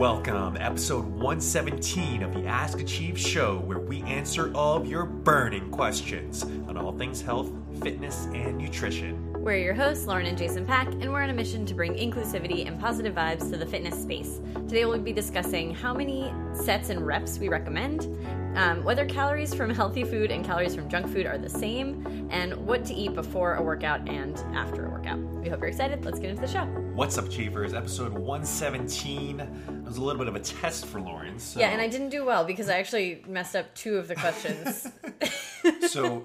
Welcome, episode 117 of the Ask Achieve show, where we answer all of your burning questions on all things health, fitness, and nutrition. We're your hosts, Lauren and Jason Pack, and we're on a mission to bring inclusivity and positive vibes to the fitness space. Today we'll be discussing how many sets and reps we recommend, um, whether calories from healthy food and calories from junk food are the same, and what to eat before a workout and after a workout. We hope you're excited. Let's get into the show. What's up, Achievers? Episode 117. It was a little bit of a test for Lauren. So. Yeah, and I didn't do well because I actually messed up two of the questions. so,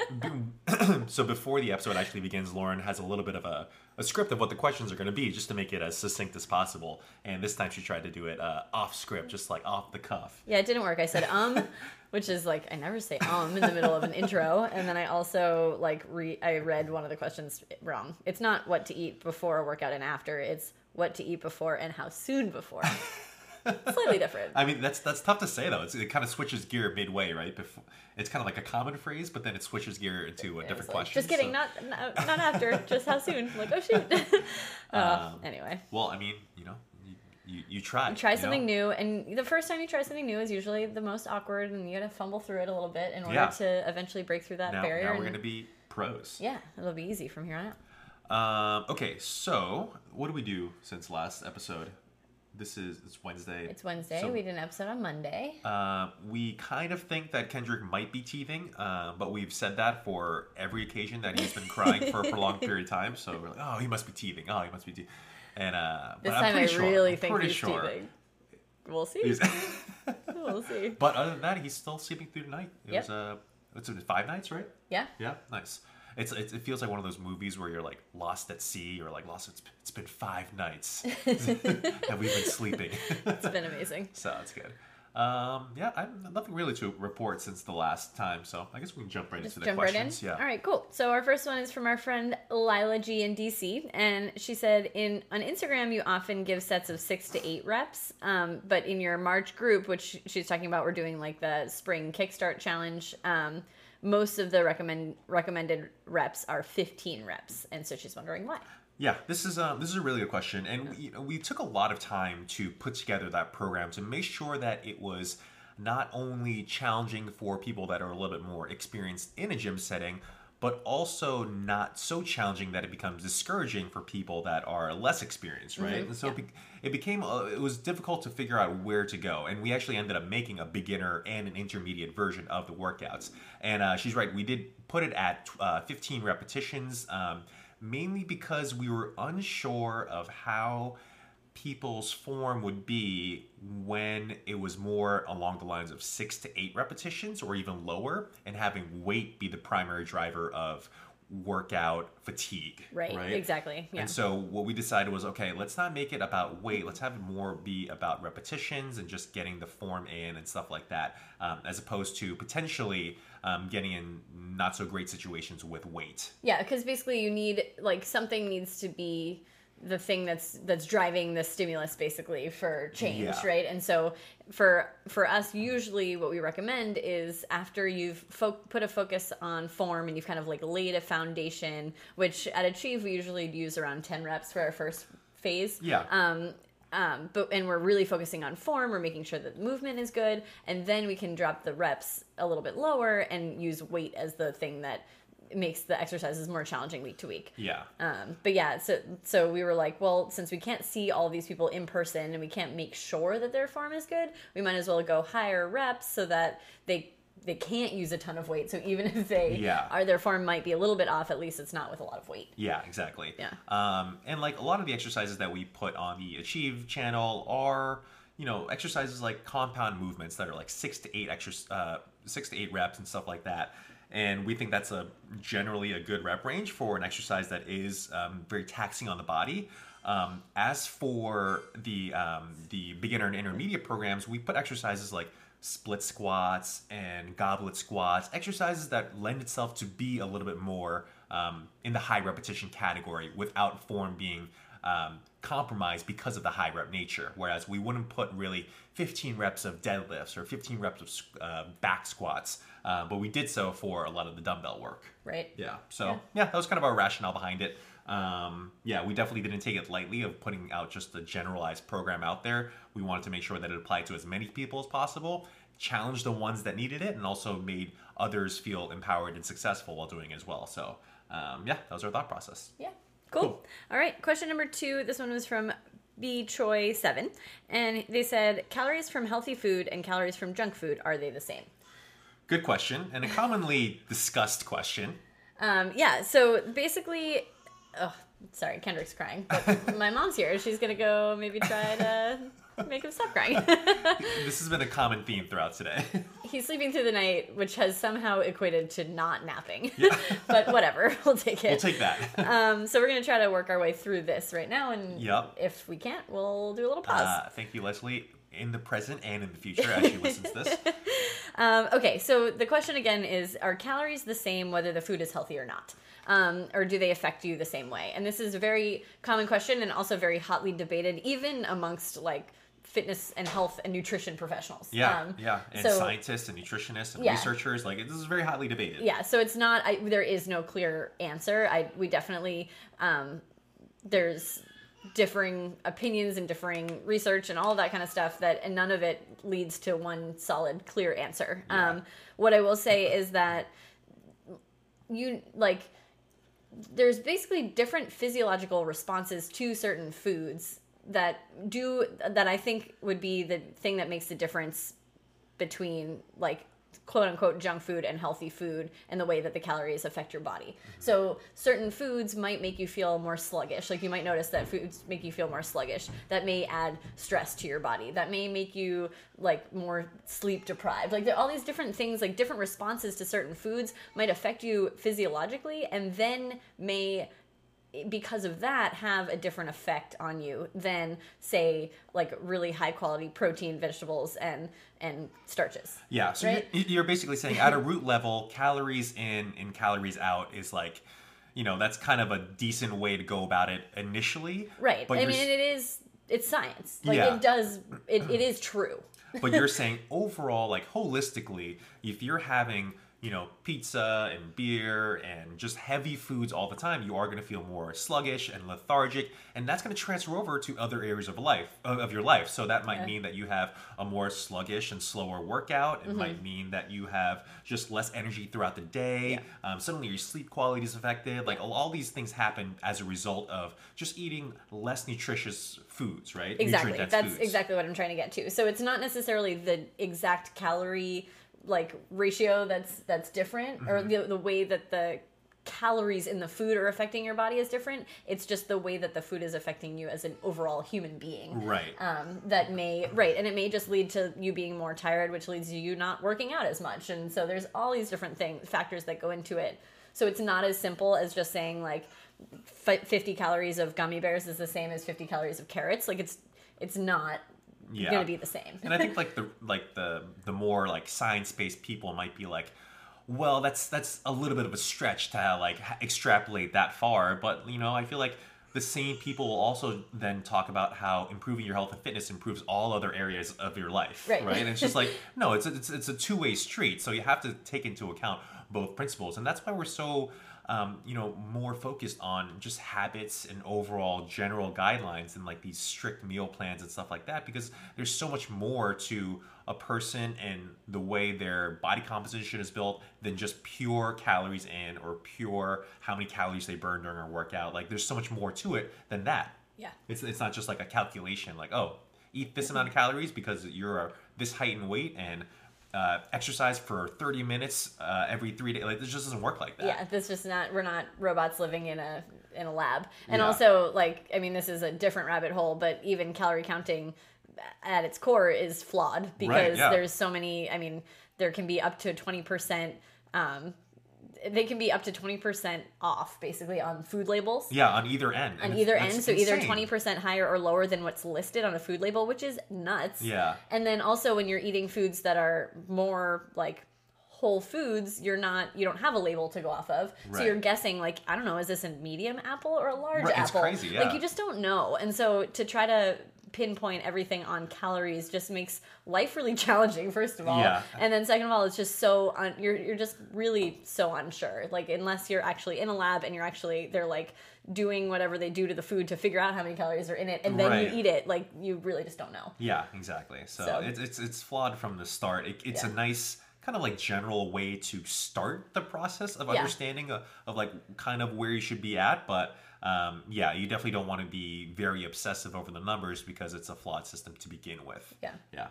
so before the episode actually begins, Lauren has a little bit of a, a script of what the questions are going to be, just to make it as succinct as possible. And this time she tried to do it uh, off script, just like off the cuff. Yeah, it didn't work. I said um, which is like I never say um in the middle of an intro, and then I also like re I read one of the questions wrong. It's not what to eat before a workout and after. It's what to eat before and how soon before. Slightly different. I mean, that's that's tough to say though. It's, it kind of switches gear midway, right? Before, it's kind of like a common phrase, but then it switches gear into a Yeah, different like, question. Just kidding, so- not, not not after. just how soon? I'm like oh shoot. uh, Um, anyway. Well, I mean, you know, you you, you try. Try you know? something new, and the first time you try something new is usually the most awkward, and you gotta fumble through it a little bit in order Yeah. to eventually break through that Now, barrier. now we're and- gonna be pros. yeah, it'll be easy from here on out. Um, okay, so what do we do since last episode? This is it's Wednesday. It's Wednesday. So, we did an episode on Monday. Uh, we kind of think that Kendrick might be teething, uh, but we've said that for every occasion that he's been crying for a prolonged period of time. So we're like, oh, he must be teething. Oh, he must be teething. And uh, but This I'm time I pretty sure- really I'm think pretty he's sure teething. We'll see. we'll see. but other than that, he's still sleeping through the night. It Yep. was uh, it's been five nights, right? Yeah. Yeah, nice. It's, it's it feels like one of those movies where you're like lost at sea or like lost. It's, it's been five nights and we've been sleeping. It's been amazing. so it's good. Um, yeah, I have nothing really to report since the last time, so I guess we can jump right Just into the jump right in. questions. Yeah. All right, cool. So our first one is from our friend Lila G in DC, and she said in on Instagram you often give sets of six to eight reps, um, but in your March group, which she's talking about, we're doing like the spring Kickstart challenge. Um, most of the recommend recommended reps are 15 reps, and so she's wondering why. Yeah, this is um, this is a really good question, and we, you know, we took a lot of time to put together that program to make sure that it was not only challenging for people that are a little bit more experienced in a gym setting, but also not so challenging that it becomes discouraging for people that are less experienced, right? And so it, be- it became uh, it was difficult to figure out where to go, and we actually ended up making a beginner and an intermediate version of the workouts. And uh, she's right, we did put it at uh, 15 repetitions. Um, mainly because we were unsure of how people's form would be when it was more along the lines of six to eight repetitions or even lower, and having weight be the primary driver of workout fatigue. Right? Right. Exactly. Yeah. And so what we decided was okay, let's not make it about weight. Let's have it more be about repetitions and just getting the form in and stuff like that, um, as opposed to potentially um, getting in not so great situations with weight. Yeah, because basically you need like something needs to be the thing that's that's driving the stimulus basically for change, Yeah. right? And so for for us, usually what we recommend is after you've fo- put a focus on form and you've kind of like laid a foundation, which at Achieve we usually use around ten reps for our first phase. Yeah. Um, um, but and we're really focusing on form. We're making sure that the movement is good, and then we can drop the reps a little bit lower and use weight as the thing that makes the exercises more challenging week to week. Yeah. Um, but yeah, so so we were like, well, since we can't see all these people in person and we can't make sure that their form is good, we might as well go higher reps so that they they can't use a ton of weight. So even if they Yeah. are their form might be a little bit off, at least it's not with a lot of weight. Yeah, exactly. Yeah. Um, and like a lot of the exercises that we put on the Achieve channel are, you know, exercises like compound movements that are like six to eight extra, uh, six to eight reps and stuff like that. And we think that's a generally a good rep range for an exercise that is um, very taxing on the body. Um, as for the um, the beginner and intermediate programs, we put exercises like split squats and goblet squats, exercises that lend itself to be a little bit more um, in the high repetition category without form being um, compromised because of the high rep nature. Whereas we wouldn't put really 15 reps of deadlifts or 15 reps of uh, back squats, uh, but we did so for a lot of the dumbbell work. Right. Yeah. So Yeah. yeah, that was kind of our rationale behind it. um, yeah, we definitely didn't take it lightly of putting out just a generalized program out there. We wanted to make sure that it applied to as many people as possible, challenged the ones that needed it, and also made others feel empowered and successful while doing it as well. So, um, yeah, that was our thought process. Yeah. Cool. Cool. All right. Question number two. This one was from B Choi seven, and they said calories from healthy food and calories from junk food are they the same? Good question, and a commonly discussed question. Um, yeah. So basically, oh, sorry, Kendrick's crying, but my mom's here. She's gonna go maybe try to make him stop crying. This has been a common theme throughout today. He's sleeping through the night, which has somehow equated to not napping. Yeah. but whatever, we'll take it. we'll take that. um, so we're gonna try to work our way through this right now, and Yep. if we can't, we'll do a little pause. Uh, thank you, Leslie, in the present and in the future as she listens to this. Um, okay, so the question again is: Are calories the same whether the food is healthy or not? Um, or do they affect you the same way? And this is a very common question, and also very hotly debated, even amongst like fitness and health and nutrition professionals. Yeah, Um, yeah, and so- scientists and nutritionists and Yeah. researchers like this is very hotly debated. yeah so it's not I, there is no clear answer i we definitely um there's differing opinions and differing research and all that kind of stuff that and none of it leads to one solid clear answer um what i will say is that you like there's basically different physiological responses to certain foods that do that I think would be the thing that makes the difference between like quote unquote junk food and healthy food and the way that the calories affect your body. Mm-hmm. So certain foods might make you feel more sluggish. Like you might notice that foods make you feel more sluggish. That may add stress to your body. That may make you like more sleep deprived. Like there all these different things like different responses to certain foods might affect you physiologically and then may because of that have a different effect on you than say like really high quality protein vegetables and and starches Yeah, so Right? you're, you're basically saying at a root level, calories in and calories out is like, you know, that's kind of a decent way to go about it initially. right But i mean it is it's science like Yeah. it does it, it is true but you're saying overall, like holistically, if you're having, you know, pizza and beer and just heavy foods all the time, you are going to feel more sluggish and lethargic, and that's going to transfer over to other areas of life of your life. So that might Yeah. mean that you have a more sluggish and slower workout. It Mm-hmm. might mean that you have just less energy throughout the day. Um, suddenly your sleep quality is affected. Like all, all these things happen as a result of just eating less nutritious foods, right? exactly that's foods. exactly what i'm trying to get to so it's not necessarily the exact calorie like ratio that's that's different or Mm-hmm. the, the way that the calories in the food are affecting your body is different. It's just the way that the food is affecting you as an overall human being. Right. um, that may right and it may just lead to you being more tired which leads to you not working out as much. And so there's all these different things factors that go into it. So it's not as simple as just saying like 50 calories of gummy bears is the same as 50 calories of carrots. Like it's it's not Yeah. gonna be the same and I think like the like the the more like science based people might be like, well, that's that's a little bit of a stretch to like extrapolate that far. But you know, I feel like the same people will also then talk about how improving your health and fitness improves all other areas of your life, Right. And it's just like no, it's a, it's it's a two way street. So you have to take into account both principles, and that's why we're so. Um, you know, more focused on just habits and overall general guidelines and like these strict meal plans and stuff like that because there's so much more to a person and the way their body composition is built than just pure calories in or pure how many calories they burn during a workout. Like there's so much more to it than that. yeah It's it's not just like a calculation like oh eat this amount of calories because you're a, this height and weight and uh, exercise for 30 minutes uh, every three days. Like this just doesn't work like that. yeah this just not we're not robots living in a in a lab and Yeah. also like i mean this is a different rabbit hole but even calorie counting at its core is flawed because yeah. there's so many i mean there can be up to 20% um they can be up to 20% off basically on food labels Yeah, on either end. on And either end so either insane. 20% higher or lower than what's listed on a food label which is nuts Yeah. and then also when you're eating foods that are more like whole foods you're not you don't have a label to go off of so you're guessing like i don't know is this a medium apple or a large Right, it's apple crazy, like you just don't know and so to try to pinpoint everything on calories just makes life really challenging first of all Yeah. and then second of all it's just so un- you're you're just really so unsure like unless you're actually in a lab and you're actually they're like doing whatever they do to the food to figure out how many calories are in it and then Right. you eat it like you really just don't know Yeah, exactly. So, So- It's, it's it's flawed from the start. It, it's Yeah. a nice kind of like general way to start the process of Yeah. understanding of, of like kind of where you should be at, but um, yeah, you definitely don't want to be very obsessive over the numbers because it's a flawed system to begin with. Yeah. Yeah.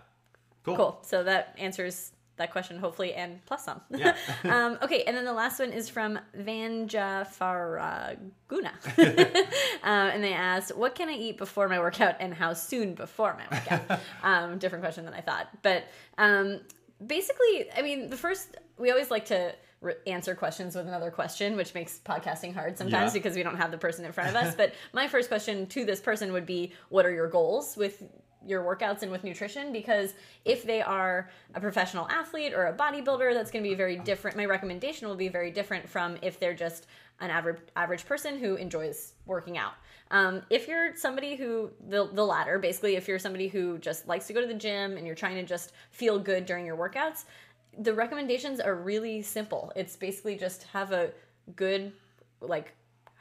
Cool. Cool. So that answers that question, hopefully, and plus some. Yeah. um, okay, and then the last one is from Vanja Faraguna. um, and they asked, What can I eat before my workout and how soon before my workout? um, different question than I thought. But um, basically, I mean, the first, we always like to re- answer questions with another question, which makes podcasting hard sometimes Yeah. because we don't have the person in front of us. but my first question to this person would be, What are your goals with your workouts and with nutrition because if they are a professional athlete or a bodybuilder that's going to be very different. My recommendation will be very different from if they're just an average average person who enjoys working out. Um, if you're somebody who the, the latter basically if you're somebody who just likes to go to the gym and you're trying to just feel good during your workouts the recommendations are really simple. It's basically just have a good like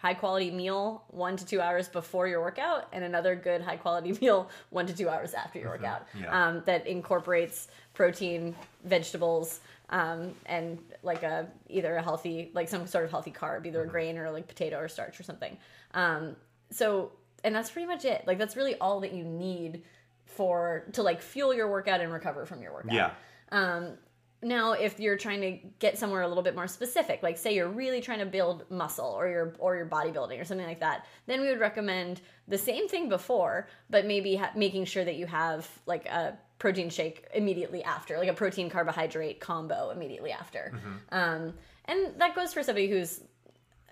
high quality meal one to two hours before your workout and another good high quality meal one to two hours after your workout Yeah. um, that incorporates protein vegetables um, and like a either a healthy like some sort of healthy carb either a grain or like potato or starch or something. Um, so and that's pretty much it. Like that's really all that you need for to like fuel your workout and recover from your workout. Yeah. Now, if you're trying to get somewhere a little bit more specific, like say you're really trying to build muscle or you're or you're bodybuilding or something like that, then we would recommend the same thing before, but maybe ha- making sure that you have like a protein shake immediately after, like a protein carbohydrate combo immediately after. Um, and that goes for somebody who's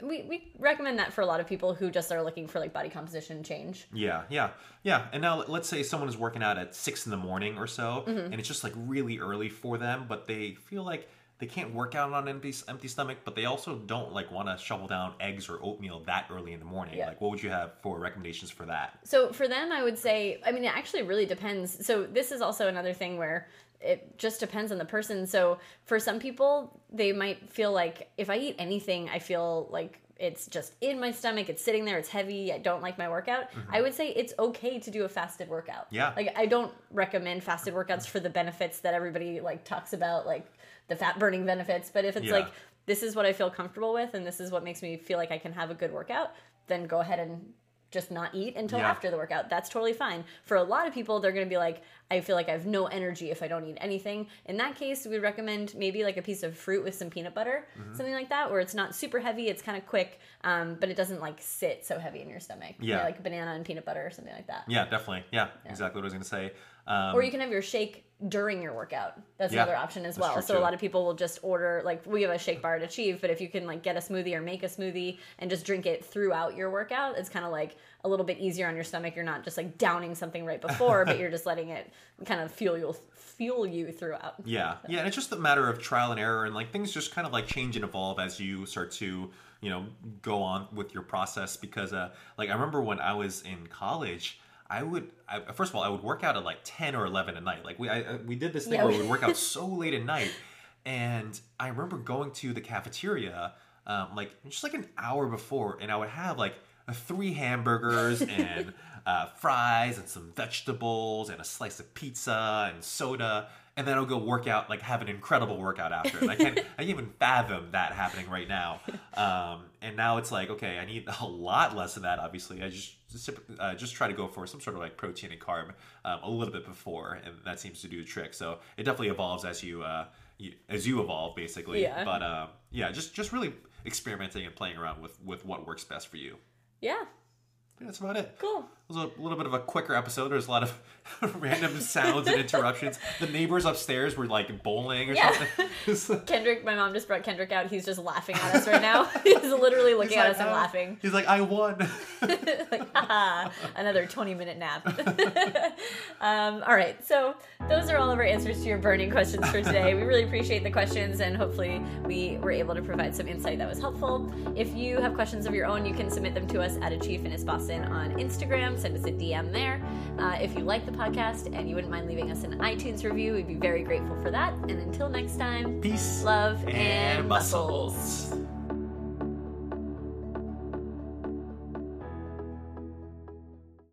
we, we recommend that for a lot of people who just are looking for like body composition change. Yeah, yeah, yeah. And now let's say someone is working out at six in the morning or so, Mm-hmm. and it's just like really early for them, but they feel like they can't work out on an empty, empty stomach, but they also don't like want to shovel down eggs or oatmeal that early in the morning. Yeah. Like, what would you have for recommendations for that? So for them, I would say, I mean, it actually really depends. So this is also another thing where it just depends on the person. So for some people, they might feel like if I eat anything, I feel like it's just in my stomach, it's sitting there, it's heavy, I don't like my workout. I would say it's okay to do a fasted workout. Mm-hmm. Yeah. Like I don't recommend fasted workouts for the benefits that everybody like talks about, like the fat burning benefits. But if it's Yeah. like this is what I feel comfortable with and this is what makes me feel like I can have a good workout, then go ahead and just not eat until Yeah. after the workout. That's totally fine. For a lot of people, they're going to be like, I feel like I have no energy if I don't eat anything. In that case, we recommend maybe like a piece of fruit with some peanut butter, Mm-hmm. something like that, where it's not super heavy, it's kind of quick, um, but it doesn't like sit so heavy in your stomach. Yeah. like banana and peanut butter or something like that. Yeah, definitely. Yeah, exactly what I was going to say. Um, Or you can have your shake during your workout. That's Yeah, another option as well. So a lot of people will just order like we have a shake bar at Achieve, but if you can like get a smoothie or make a smoothie and just drink it throughout your workout, it's kind of like a little bit easier on your stomach. You're not just like downing something right before, but you're just letting it kind of fuel you fuel you throughout. Yeah, yeah, and it's just a matter of trial and error, and like things just kind of like change and evolve as you start to, you know, go on with your process. Because, uh, like, I remember when I was in college, I would, I, first of all, I would work out at like ten or eleven at night. Like we, I, I- we did this thing Yeah. where we would work out so late at night, and I remember going to the cafeteria, um, like just like an hour before, and I would have like uh, three hamburgers and uh, fries and some vegetables and a slice of pizza and soda, and then I'll go work out, like have an incredible workout after. And I can't, I can't even fathom that happening right now. Um, and now it's like, okay, I need a lot less of that. Obviously, I just uh, just try to go for some sort of like protein and carb um, a little bit before, and that seems to do the trick. So it definitely evolves as you, uh, you as you evolve, basically. Yeah. But um, yeah, just just really experimenting and playing around with with what works best for you. Yeah, think that's about it. cool. Was a little bit of a quicker episode. There was a lot of random sounds and interruptions. The neighbors upstairs were like bowling or Yeah. something. Kendrick, my mom just brought Kendrick out. He's just laughing at us right now. He's literally looking He's at like, us and "Oh." laughing. He's like, I won. like, haha, another 20 minute nap. um, all right, so those are all of our answers to your burning questions for today. We really appreciate the questions and hopefully we were able to provide some insight that was helpful. If you have questions of your own, you can submit them to us at Achieve Fitness Boston on Instagram. Send us a DM there. Uh, if you like the podcast and you wouldn't mind leaving us an iTunes review, we'd be very grateful for that. And until next time, Peace love and, and muscles. muscles.